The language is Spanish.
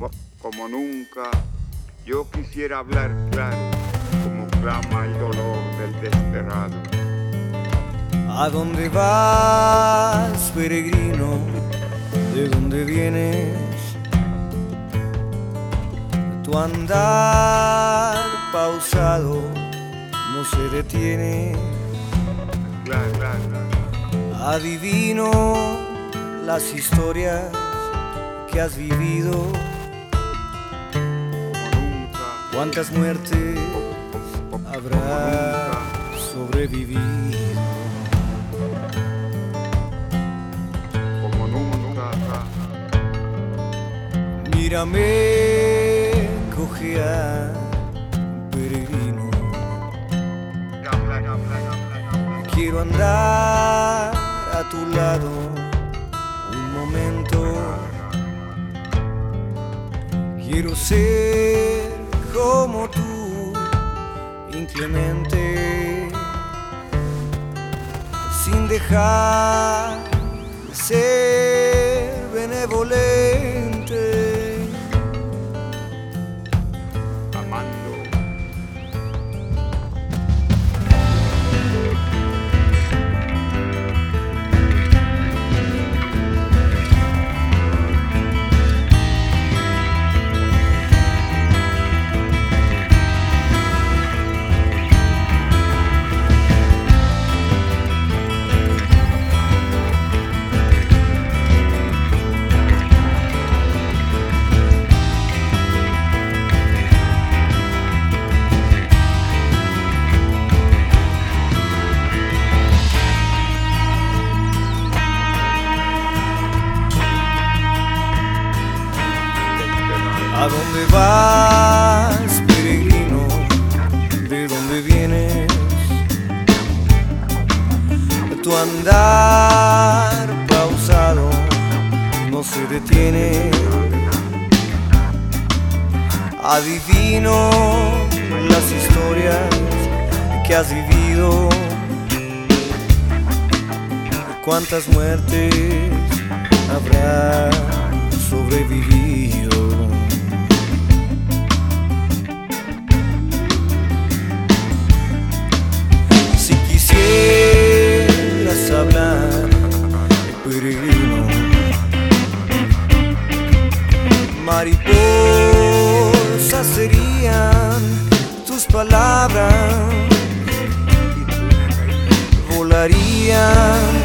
como, como nunca. Yo quisiera hablar claro, como clama el dolor del desterrado. ¿A dónde vas, peregrino? ¿De dónde vienes? Tu andar pausado no se detiene. Adivino las historias que has vivido. ¿Cuántas muertes habrá sobrevivido? Mírame cojear, peregrino. Quiero andar a tu lado un momento. Quiero ser como tú, inclemente, sin dejar de ser andar pausado no se detiene. Adivino las historias que has vivido. ¿Cuántas muertes habrá serían tus palabras, volarían